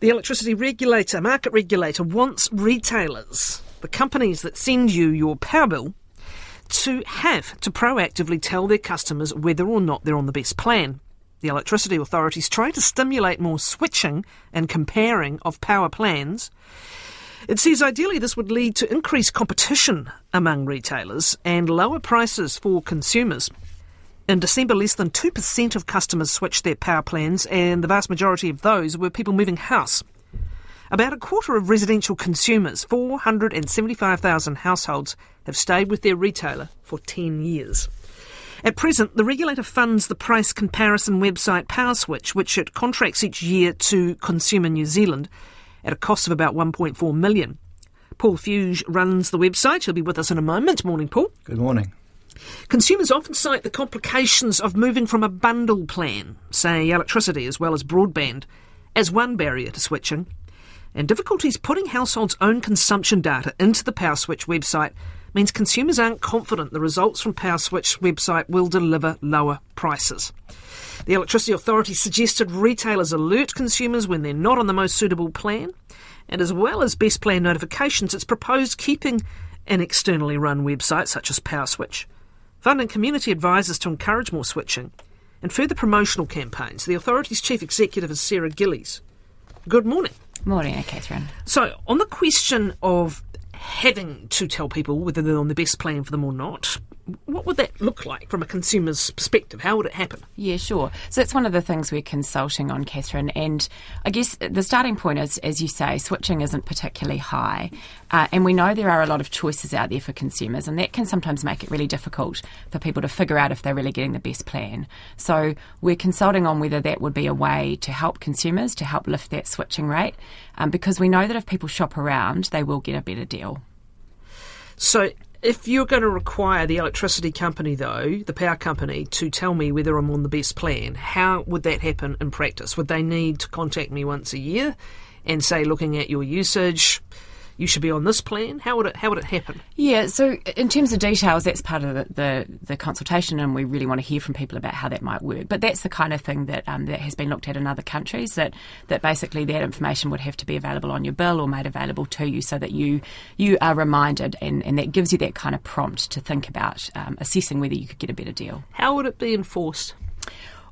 The electricity regulator, market regulator, wants retailers, the companies that send you your power bill, to have to proactively tell their customers whether or not they're on the best plan. The electricity authorities try to stimulate more switching and comparing of power plans. It says ideally this would lead to increased competition among retailers and lower prices for consumers. In December, less than 2% of customers switched their power plans, and the vast majority of those were people moving house. About a quarter of residential consumers, 475,000 households, have stayed with their retailer for 10 years. At present, the regulator funds the price comparison website PowerSwitch, which it contracts each year to Consumer New Zealand at a cost of about 1.4 million. Paul Fuge runs the website. He'll be with us in a moment. Morning, Paul. Good morning. Consumers often cite the complications of moving from a bundle plan, say electricity as well as broadband, as one barrier to switching, and difficulties putting households' own consumption data into the PowerSwitch website means consumers aren't confident the results from PowerSwitch website will deliver lower prices. The Electricity Authority suggested retailers alert consumers when they're not on the most suitable plan, and as well as best plan notifications, it's proposed keeping an externally run website such as PowerSwitch funding community advisors to encourage more switching, and further promotional campaigns. The authority's chief executive is Sarah Gillies. Good morning. Morning, Catherine. So, on the question of having to tell people whether they're on the best plan for them or not, what would that look like from a consumer's perspective? How would it happen? Yeah, sure. So that's one of the things we're consulting on, Catherine. And I guess the starting point is, as you say, switching isn't particularly high. Uh, and we know there are a lot of choices out there for consumers, and that can sometimes make it really difficult for people to figure out if they're really getting the best plan. So we're consulting on whether that would be a way to help consumers, to help lift that switching rate, um, because we know that if people shop around, they will get a better deal. So if you're going to require the electricity company, though, the power company, to tell me whether I'm on the best plan, how would that happen in practice? Would they need to contact me once a year and say, looking at your usage, you should be on this plan? How would it how would it happen? Yeah, so in terms of details, that's part of the, the, the consultation, and we really want to hear from people about how that might work. But that's the kind of thing that um, that has been looked at in other countries. That that basically that information would have to be available on your bill or made available to you, so that you you are reminded, and, and that gives you that kind of prompt to think about um, assessing whether you could get a better deal. How would it be enforced?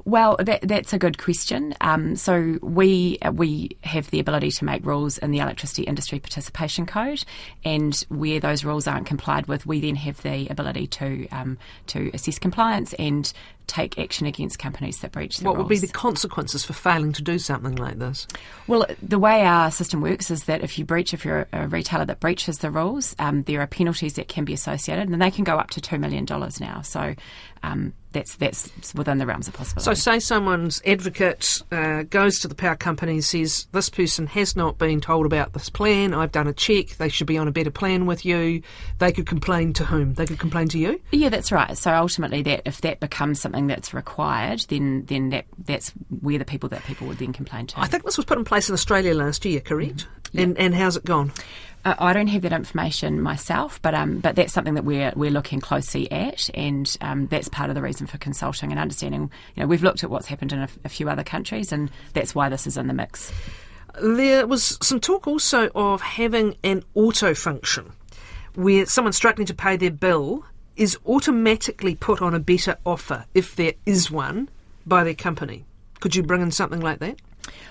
Well, that, that's a good question. Um, so we we have the ability to make rules in the electricity industry participation code, and where those rules aren't complied with, we then have the ability to um, to assess compliance and take action against companies that breach the rules. what would be the consequences for failing to do something like this? Well, the way our system works is that if you breach, if you're a retailer that breaches the rules, um, there are penalties that can be associated, and they can go up to two million dollars now. So um, that's that's within the realms of possibility. So, say someone's advocate uh, goes to the power company and says, "This person has not been told about this plan. I've done a check. They should be on a better plan with you." They could complain to whom? They could complain to you. Yeah, that's right. So ultimately, that if that becomes something that's required, then then that that's where the people that people would then complain to. I think this was put in place in Australia last year, correct? Mm-hmm. And and how's it gone? Uh, I don't have that information myself, but um, but that's something that we're we're looking closely at, and um, that's part of the reason for consulting and understanding. You know, we've looked at what's happened in a, a few other countries, and that's why this is in the mix. There was some talk also of having an auto function where someone struggling to pay their bill is automatically put on a better offer if there is one by their company. Could you bring in something like that?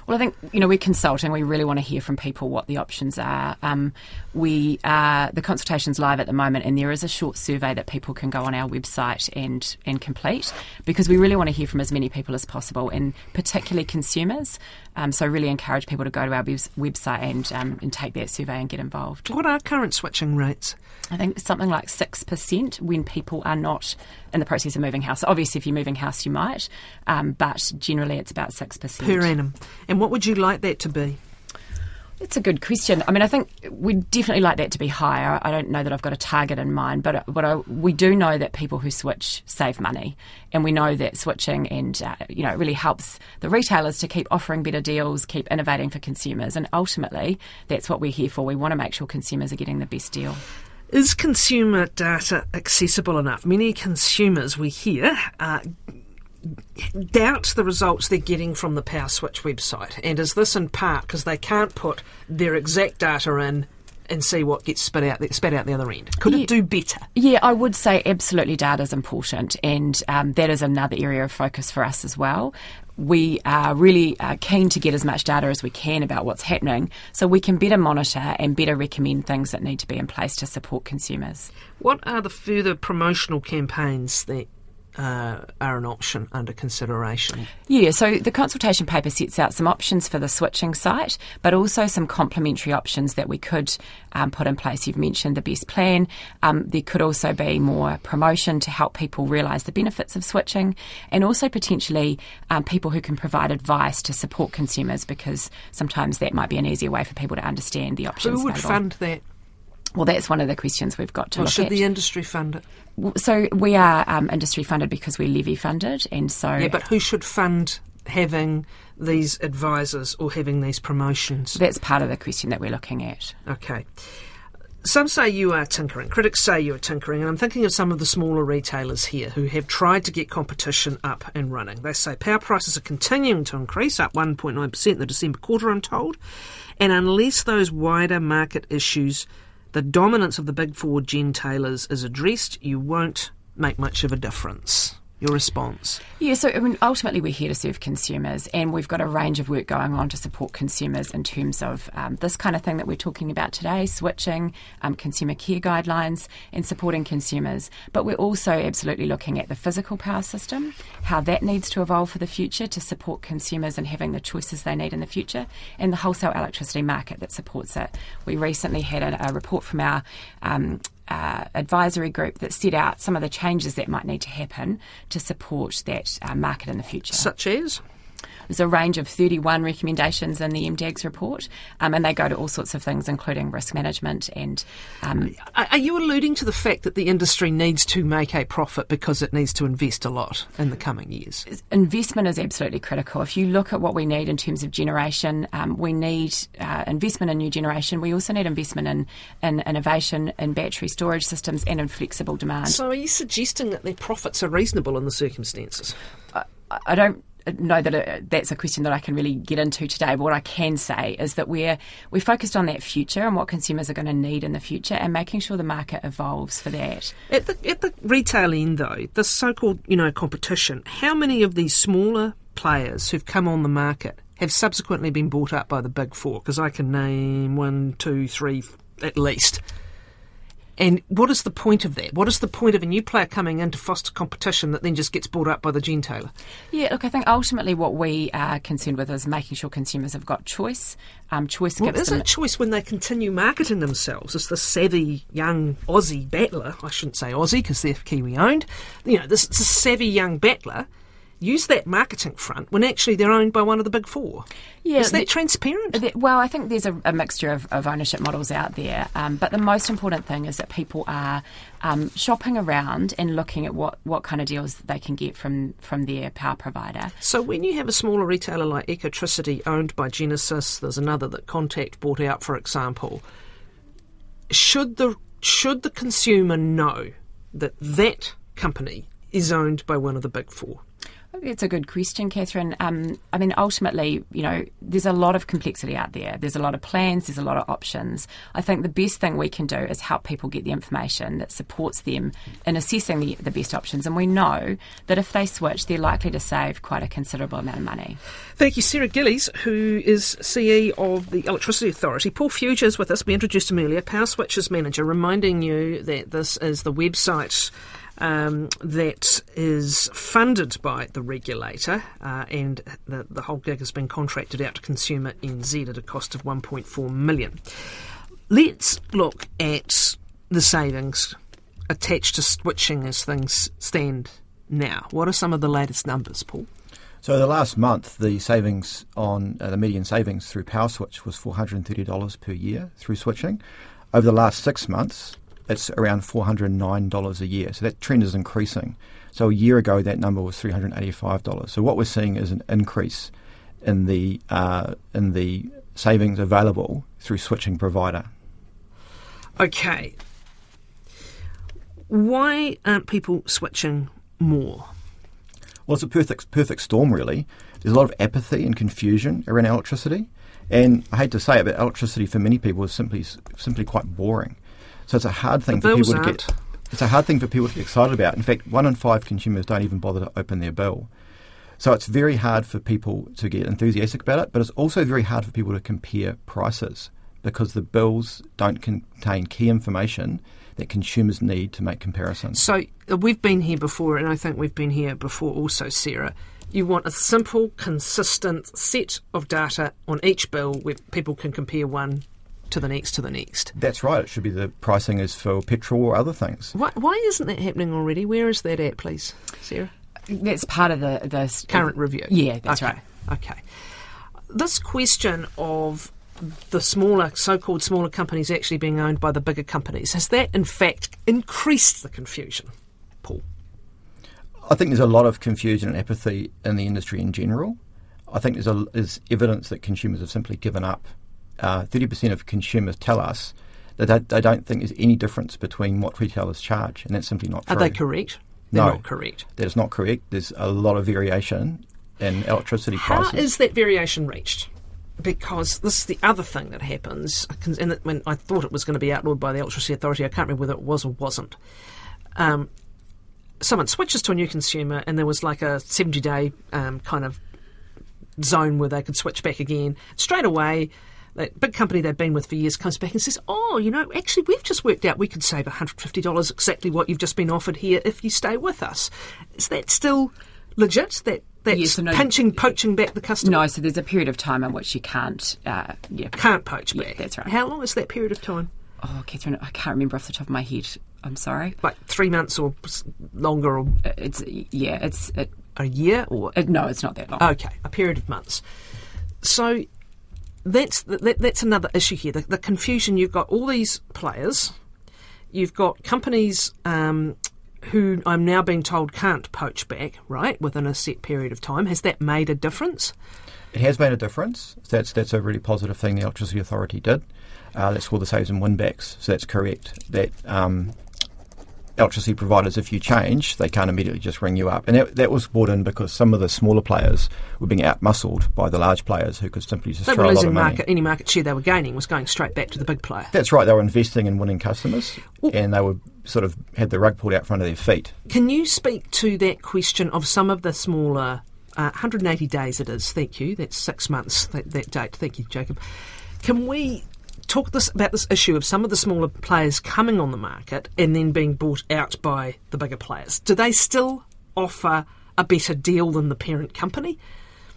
Well, I think you know we're consulting. We really want to hear from people what the options are. Um, we are the consultation's live at the moment, and there is a short survey that people can go on our website and and complete because we really want to hear from as many people as possible, and particularly consumers. Um, so, really encourage people to go to our web- website and um, and take that survey and get involved. What are current switching rates? I think something like six percent when people are not in the process of moving house. Obviously, if you're moving house, you might, um, but generally it's about six percent per annum. And what would you like that to be? It's a good question. I mean, I think we'd definitely like that to be higher. I don't know that I've got a target in mind, but but I, we do know that people who switch save money, and we know that switching and uh, you know it really helps the retailers to keep offering better deals, keep innovating for consumers, and ultimately that's what we're here for. We want to make sure consumers are getting the best deal. Is consumer data accessible enough? Many consumers we hear uh, doubt the results they're getting from the PowerSwitch website? And is this in part because they can't put their exact data in and see what gets spit out spat out the other end? Could Yeah. it do better? Yeah, I would say absolutely data is important, and um, that is another area of focus for us as well. We are really uh, keen to get as much data as we can about what's happening so we can better monitor and better recommend things that need to be in place to support consumers. What are the further promotional campaigns that uh, are an option under consideration? Yeah, so the consultation paper sets out some options for the switching site, but also some complementary options that we could um, put in place. You've mentioned the best plan. Um, there could also be more promotion to help people realise the benefits of switching, and also potentially um, people who can provide advice to support consumers because sometimes that might be an easier way for people to understand the options. Who would available. fund that? Well, that's one of the questions we've got to Or look should at. the industry fund it? So we are um, industry funded because we're levy funded, and so Yeah, but who should fund having these advisors or having these promotions? that's part of the question that we're looking at. Okay. Some say you are tinkering. Critics say you are tinkering, and I'm thinking of some of the smaller retailers here who have tried to get competition up and running. They say power prices are continuing to increase, up 1.9% in the December quarter, I'm told. And unless those wider market issues, the dominance of the big four gentailers is addressed, you won't make much of a difference. Your response? Yeah, so I mean, ultimately we're here to serve consumers, and we've got a range of work going on to support consumers in terms of um, this kind of thing that we're talking about today: switching, um, consumer care guidelines, and supporting consumers. But we're also absolutely looking at the physical power system, how that needs to evolve for the future to support consumers and having the choices they need in the future, and the wholesale electricity market that supports it. We recently had a, a report from our um, uh, advisory group that set out some of the changes that might need to happen to support that uh, market in the future. Such as? There's a range of 31 recommendations in the MDAGS report, um, and they go to all sorts of things, including risk management and. Um, Are you alluding to the fact that the industry needs to make a profit because it needs to invest a lot in the coming years? investment is absolutely critical. If you look at what we need in terms of generation, um, we need uh, investment in new generation. We also need investment in, in innovation, in battery storage systems, and in flexible demand. So, are you suggesting that their profits are reasonable in the circumstances? I- I don't know that it, that's a question that I can really get into today. But what I can say is that we're we're focused on that future and what consumers are going to need in the future, and making sure the market evolves for that. At the at the retail end, though, the so-called you know competition. How many of these smaller players who've come on the market have subsequently been bought up by the big four? Because I can name one, two, three, at least. And what is the point of that? What is the point of a new player coming in to foster competition that then just gets bought up by the gentailer? Yeah, look, I think ultimately what we are concerned with is making sure consumers have got choice. Um, choice Well, gives is them. a choice when they continue marketing themselves as the savvy young Aussie battler? I shouldn't say Aussie because they're Kiwi owned. You know, this, this savvy young battler use that marketing front when actually they're owned by one of the big four. Yeah, is that the- transparent? The- Well, I think there's a, a mixture of, of ownership models out there, um, but the most important thing is that people are um, shopping around and looking at what, what kind of deals they can get from, from their power provider. So when you have a smaller retailer like Ecotricity owned by Genesis, there's another that Contact bought out, for example. Should the should the consumer know that that company is owned by one of the big four? It's a good question, Catherine. Um, I mean, ultimately, you know, there's a lot of complexity out there. There's a lot of plans, there's a lot of options. I think the best thing we can do is help people get the information that supports them in assessing the, the best options. And we know that if they switch, they're likely to save quite a considerable amount of money. Thank you, Sarah Gillies, who is CE of the Electricity Authority. Paul Fuge is with us. We introduced him earlier, PowerSwitch's Manager, reminding you that this is the website um, that is funded by the regulator, uh, and the, the whole gig has been contracted out to Consumer NZ at a cost of 1.4 million. Let's look at the savings attached to switching as things stand now. What are some of the latest numbers, Paul? So the last month, the savings on uh, the median savings through PowerSwitch was four hundred and thirty dollars per year through switching. Over the last six months, it's around four hundred and nine dollars a year. So that trend is increasing. So a year ago, that number was three hundred and eighty-five dollars. So what we're seeing is an increase in the uh, in the savings available through switching provider. Okay. Why aren't people switching more? Well, it's a perfect perfect storm, really. There's a lot of apathy and confusion around electricity, and I hate to say it, but electricity for many people is simply simply quite boring. So it's a hard thing for people to aren't. get. It's a hard thing for people to get excited about. In fact, one in five consumers don't even bother to open their bill. So it's very hard for people to get enthusiastic about it, but it's also very hard for people to compare prices because the bills don't contain key information that consumers need to make comparisons. So uh, we've been here before, and I think we've been here before also, Sarah. You want a simple, consistent set of data on each bill where people can compare one to the next to the next. That's right. It should be the pricing is for petrol or other things. Why, why isn't that happening already? Where is that at, please, Sarah? That's part of the the Current review. Yeah, that's okay. right. Okay. This question of the smaller, so-called smaller companies actually being owned by the bigger companies has that, in fact, increased the confusion, Paul? I think there's a lot of confusion and apathy in the industry in general. I think there's, a, there's evidence that consumers have simply given up. Uh, 30% of consumers tell us that they, don't think there's any difference between what retailers charge, and that's simply not true. Are they correct? They're No. not correct. That is not correct. There's a lot of variation in electricity How prices. is that variation reached? Because this is the other thing that happens, and when I thought it was going to be outlawed by the Electricity Authority, I can't remember whether it was or wasn't. Um, someone switches to a new consumer, and there was like a 70 day um, kind of zone where they could switch back again. Straight away, that big company they've been with for years comes back and says, Oh, you know, actually, we've just worked out we could save $150 exactly what you've just been offered here if you stay with us. Is that still legit? That That's Yes, so no- pinching, poaching back the customer? No, so there's a period of time in which you can't. Uh, yeah. Can't poach Yeah, back. that's right. How long is that period of time? Oh, Catherine, I can't remember off the top of my head. I'm sorry. Like three months or longer or Uh, It's yeah. It's it, a year or it, no. It's not that long. Okay, a period of months. So that's that, that's another issue here. The, the confusion. You've got all these players. You've got companies um, who I'm now being told can't poach back right within a set period of time. Has that made a difference? It has made a difference. That's that's a really positive thing the Electricity Authority did. Uh, that's called the saves and winbacks. So that's correct. That um, electricity providers, if you change, they can't immediately just ring you up. And that, that was brought in because some of the smaller players were being outmuscled by the large players who could simply just They throw were a lot losing of money. market. Any market share they were gaining was going straight back to the big player. That's right. They were investing in winning customers, and they were sort of had the rug pulled out front of their feet. Can you speak to that question of some of the smaller, uh, 180 days it is, thank you, that's six months, that, that date, thank you, Jacob. Can we talk this about this issue of some of the smaller players coming on the market and then being bought out by the bigger players? Do they still offer a better deal than the parent company?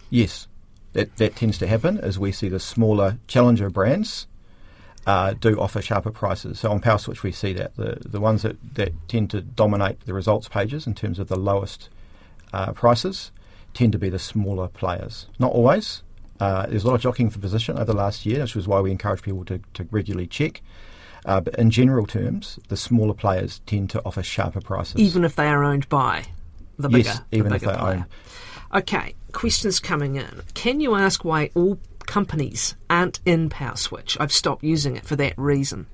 Yes, that that tends to happen as we see the smaller challenger brands uh, do offer sharper prices. So on PowerSwitch, we see that the the ones that, that tend to dominate the results pages in terms of the lowest uh, prices tend to be the smaller players. Not always. Uh, there's a lot of jockeying for position over the last year, which is why we encourage people to, to regularly check. Uh, but in general terms, the smaller players tend to offer sharper prices. Even if they are owned by the bigger, Yes, the even if they player. own. Okay, questions coming in. Can you ask why all companies aren't in PowerSwitch? I've stopped using it for that reason.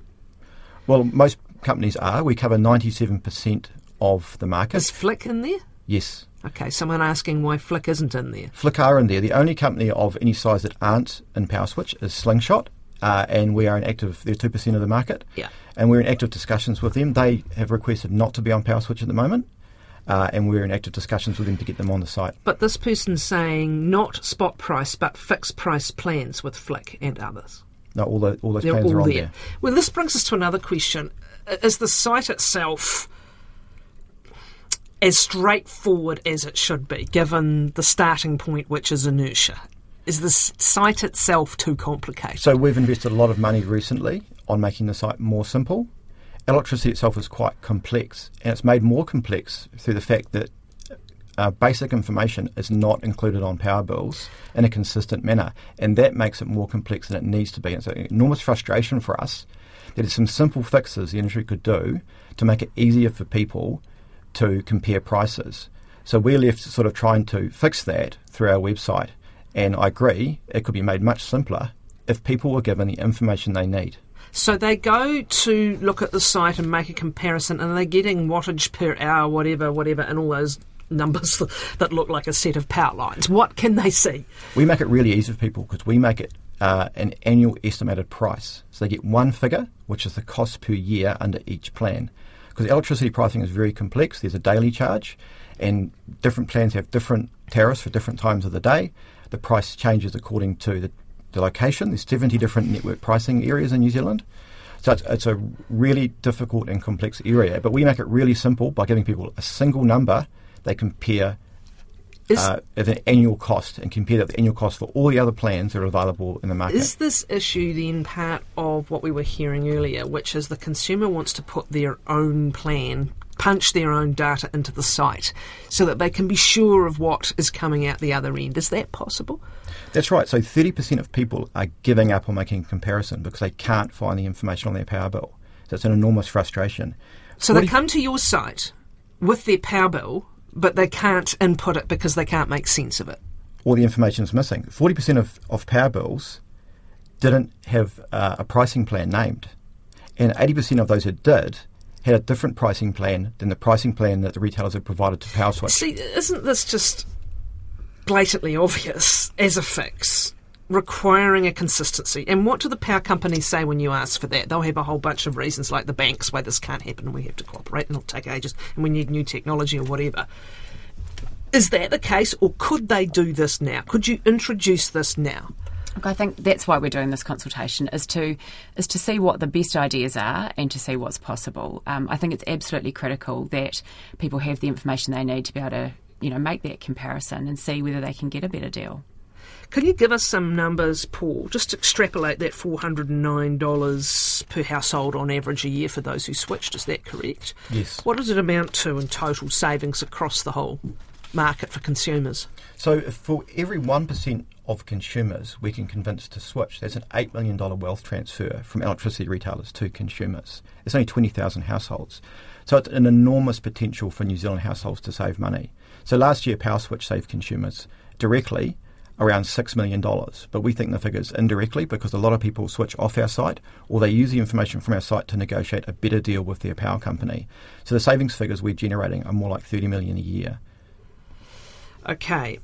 Well, most companies are. We cover 97% of the market. Is Flick in there? Yes. Okay, someone asking why Flick isn't in there. Flick are in there. The only company of any size that aren't in PowerSwitch is Slingshot, uh, and we are in active. They're two percent of the market, Yeah. and we're in active discussions with them. They have requested not to be on PowerSwitch at the moment, uh, and we're in active discussions with them to get them on the site. But this person's saying not spot price, but fixed price plans with Flick and others. No, all the all those They're plans all are on there. there. Well, this brings us to another question. Is the site itself as straightforward as it should be, given the starting point, which is inertia? Is the site itself too complicated? So we've invested a lot of money recently on making the site more simple. Electricity itself is quite complex, and it's made more complex through the fact that uh, basic information is not included on power bills in a consistent manner, and that makes it more complex than it needs to be. It's an enormous frustration for us that there's some simple fixes the industry could do to make it easier for people to compare prices. So we're left sort of trying to fix that through our website, and I agree it could be made much simpler if people were given the information they need. So they go to look at the site and make a comparison, and they're getting wattage per hour, whatever, whatever, and all those numbers that look like a set of power lines. What can they see? We make it really easy for people because we make it uh, an annual estimated price. So they get one figure, which is the cost per year under each plan. Because electricity pricing is very complex. There's a daily charge, and different plans have different tariffs for different times of the day. The price changes according to the, the location. There's 70 different network pricing areas in New Zealand. So it's, it's, a really difficult and complex area, but we make it really simple by giving people a single number. They compare uh, as an annual cost and compare that with the annual cost for all the other plans that are available in the market. Is this issue then part of what we were hearing earlier, which is the consumer wants to put their own plan, punch their own data into the site so that they can be sure of what is coming out the other end? Is that possible? That's right. So 30% of people are giving up on making a comparison because they can't find the information on their power bill. So it's an enormous frustration. So they come to your site with their power bill but they can't input it because they can't make sense of it. All the information is missing. 40% of, of power bills didn't have uh, a pricing plan named. And 80% of those that did had a different pricing plan than the pricing plan that the retailers had provided to PowerSwitch. See, isn't this just blatantly obvious as a fix? Requiring a consistency. And what do the power companies say when you ask for that? They'll have a whole bunch of reasons, like the banks, why this can't happen we have to cooperate and it'll take ages and we need new technology or whatever. Is that the case, or could they do this now? Could you introduce this now? Look, I think that's why we're doing this consultation is to is to see what the best ideas are and to see what's possible. Um, I think it's absolutely critical that people have the information they need to be able to you know make that comparison and see whether they can get a better deal. Can you give us some numbers, Paul? Just extrapolate that $409 per household on average a year for those who switched. Is that correct? Yes. What does it amount to in total savings across the whole market for consumers? So, for every 1% of consumers we can convince to switch, there's an $8 million wealth transfer from electricity retailers to consumers. It's only 20,000 households. So, it's an enormous potential for New Zealand households to save money. So, last year, PowerSwitch saved consumers directly around $6 million. But we think the figures indirectly because a lot of people switch off our site or they use the information from our site to negotiate a better deal with their power company. So the savings figures we're generating are more like 30 million a year. Okay.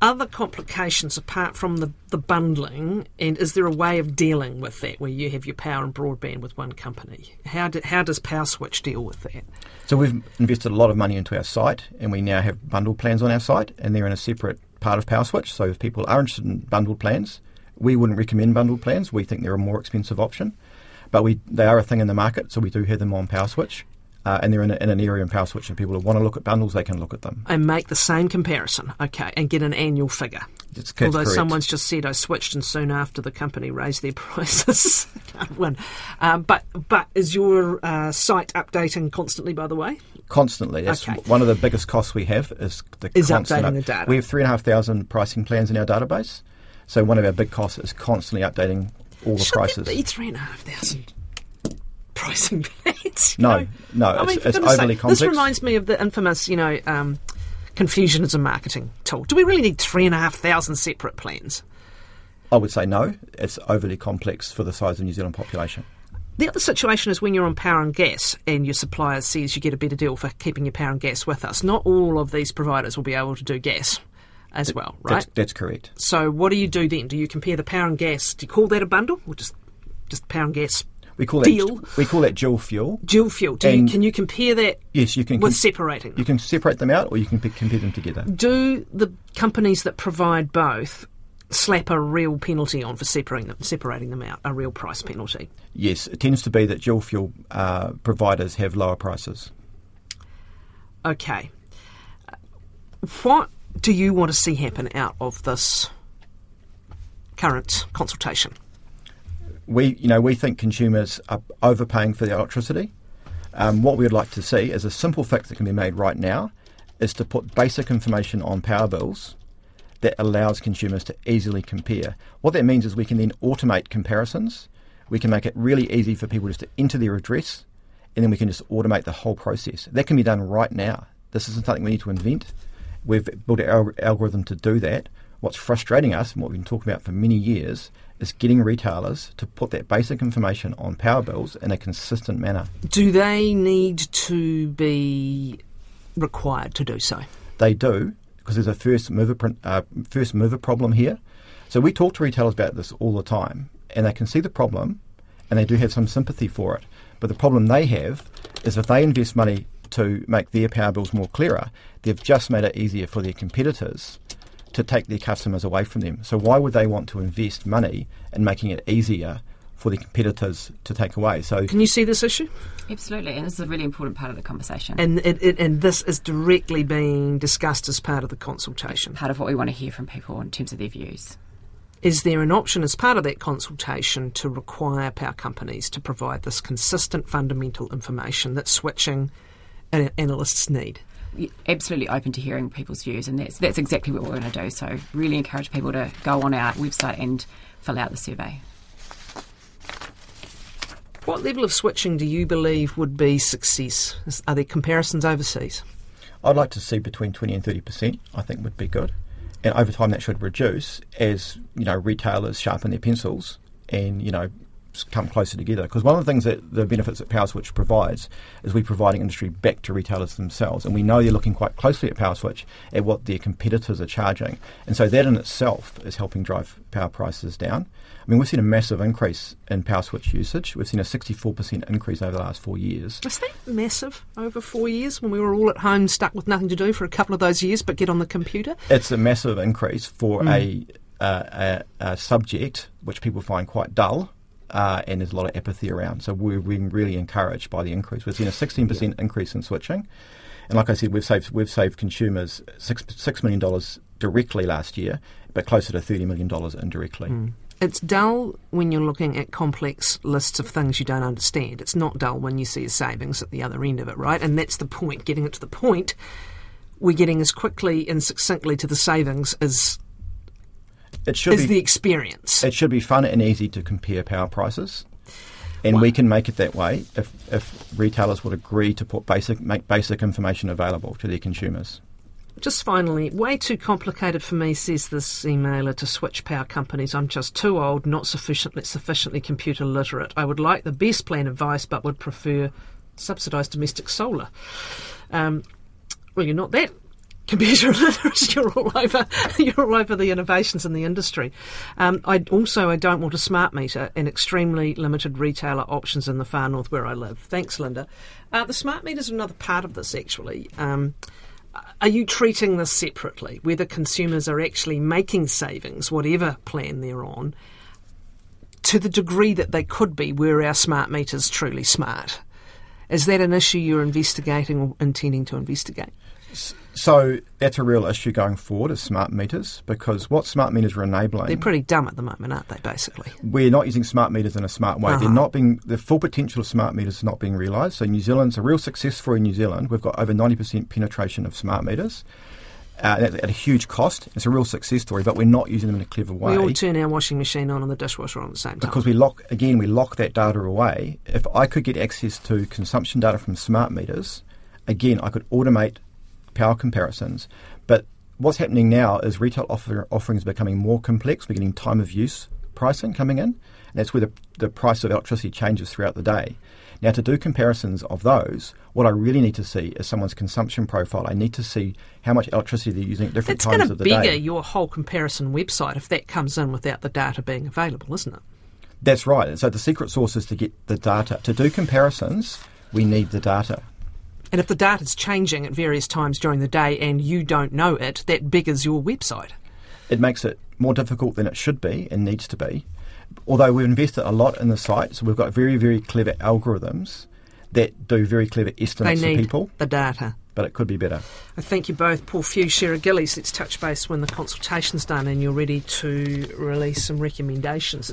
Other complications apart from the, the bundling, and is there a way of dealing with that where you have your power and broadband with one company? How, do, how does PowerSwitch deal with that? So we've invested a lot of money into our site, and we now have bundled plans on our site, and they're in a separate part of PowerSwitch. So if people are interested in bundled plans, we wouldn't recommend bundled plans. We think they're a more expensive option, but we they are a thing in the market, so we do have them on PowerSwitch. Uh, and they're in, a, in, an area in PowerSwitch, and people who want to look at bundles, they can look at them. And make the same comparison, okay, and get an annual figure. It's, Although correct. someone's just said I switched, and soon after the company raised their prices, can't win. Um, but but is your uh, site updating constantly? By the way, constantly. That's okay. one of the biggest costs we have is the is updating up- the data. We have three and a half thousand pricing plans in our database, so one of our big costs is constantly updating all the Should prices. Be a half thousand pricing plans. No, know? no, I it's, mean, it's overly say, complex. This reminds me of the infamous, you know, um, confusion as a marketing tool. Do we really need three and a half thousand separate plans? I would say no. It's overly complex for the size of the New Zealand population. The other situation is when you're on power and gas and your supplier says you get a better deal for keeping your power and gas with us. Not all of these providers will be able to do gas as well, right? That's, that's correct. So what do you do then? Do you compare the power and gas? Do you call that a bundle or just just power and gas we call deal. That, we call that dual fuel. Dual fuel. Do you, can you compare that? Yes, you can. With com- separating. Them? You can separate them out, or you can compare them together. Do the companies that provide both slap a real penalty on for separating them, separating them out, a real price penalty? Yes, it tends to be that dual fuel uh, providers have lower prices. Okay. What do you want to see happen out of this current consultation? We, you know, we think consumers are overpaying for their electricity. Um, what we would like to see is a simple fix that can be made right now is to put basic information on power bills that allows consumers to easily compare. What that means is we can then automate comparisons. We can make it really easy for people just to enter their address and then we can just automate the whole process. That can be done right now. This isn't something we need to invent. We've built our algorithm to do that. What's frustrating us, and what we've been talking about for many years, is getting retailers to put that basic information on power bills in a consistent manner. Do they need to be required to do so? they do because there's a first mover uh, first mover problem here. So we talk to retailers about this all the time, and they can see the problem, and they do have some sympathy for it. But the problem they have is if they invest money to make their power bills more clearer, they've just made it easier for their competitors to take their customers away from them. So why would they want to invest money in making it easier for the competitors to take away? So Can you see this issue? Absolutely, and this is a really important part of the conversation. And it, it, and this is directly being discussed as part of the consultation. part of what we want to hear from people in terms of their views. Is there an option as part of that consultation to require power companies to provide this consistent fundamental information that switching analysts need? We're absolutely open to hearing people's views, and that's that's exactly what we're going to do. So, really encourage people to go on our website and fill out the survey. What level of switching do you believe would be success? Are there comparisons overseas? I'd like to see between 20 and 30%, I think would be good. And over time that should reduce as, you know, retailers sharpen their pencils and, you know, s- come closer together. Because one of the things that the benefits that PowerSwitch provides is we're providing industry back to retailers themselves. And we know they're looking quite closely at PowerSwitch at what their competitors are charging. And so that in itself is helping drive power prices down. I mean, we've seen a massive increase in PowerSwitch usage. We've seen a 64% increase over the last four years. Was that massive over four years when we were all at home stuck with nothing to do for a couple of those years but get on the computer? It's a massive increase for a, uh, a, a subject which people find quite dull. Uh, and there's a lot of apathy around. So we're being really encouraged by the increase. We've seen a 16% increase in switching, and like I said, we've saved we've saved consumers six six million dollars directly last year, but closer to thirty million dollars indirectly. It's dull when you're looking at complex lists of things you don't understand. It's not dull when you see a savings at the other end of it, right? And that's the point. Getting it to the point, we're getting as quickly and succinctly to the savings as It should is be the experience. it should be fun and easy to compare power prices. And we can make it that way if, if retailers would agree to put basic make basic information available to their consumers. Just finally, way too complicated for me, says this emailer, to switch power companies. I'm just too old, not sufficiently sufficiently computer literate. I would like the best plan advice, but would prefer subsidised domestic solar. Um, well, you're not that computer literate. You're all over. You're all over the innovations in the industry. Um, I also I don't want a smart meter and extremely limited retailer options in the far north where I live. Thanks, Linda. Uh, the smart meters are another part of this actually. Um, are you treating this separately? Whether consumers are actually making savings, whatever plan they're on, to the degree that they could be, were our smart meters truly smart? Is that an issue you're investigating or intending to investigate? So that's a real issue going forward is smart meters because what smart meters are enabling They're pretty dumb at the moment, aren't they, basically? we're not using smart meters in a smart way. They're Uh-huh. not being the full potential of smart meters is not being realised. So New Zealand's a real success story. In New Zealand, we've got over ninety percent penetration of smart meters uh, at, at a huge cost. It's a real success story, but we're not using them in a clever way. We all turn our washing machine on and the dishwasher on at the same time. because we lock again we lock that data away if i could get access to consumption data from smart meters again i could automate power comparisons but what's happening now is retail offer, offerings are becoming more complex we're getting time of use pricing coming in and that's where the, the price of electricity changes throughout the day now to do comparisons of those what i really need to see is someone's consumption profile i need to see how much electricity they're using at different It's going times to of the bigger day your whole comparison website if that comes in without the data being available, isn't it? That's right. And so the secret sauce is to get the data. To do comparisons, we need the data. And if the data's changing at various times during the day and you don't know it, that beggars your website. It makes it more difficult than it should be and needs to be. Although we've invested a lot in the site, so we've got very, very clever algorithms that do very clever estimates They estimates for need people, the data. but it could be better. I thank you both, Paul Few, Sarah Gillies. Let's touch base when the consultation's done and you're ready to release some recommendations.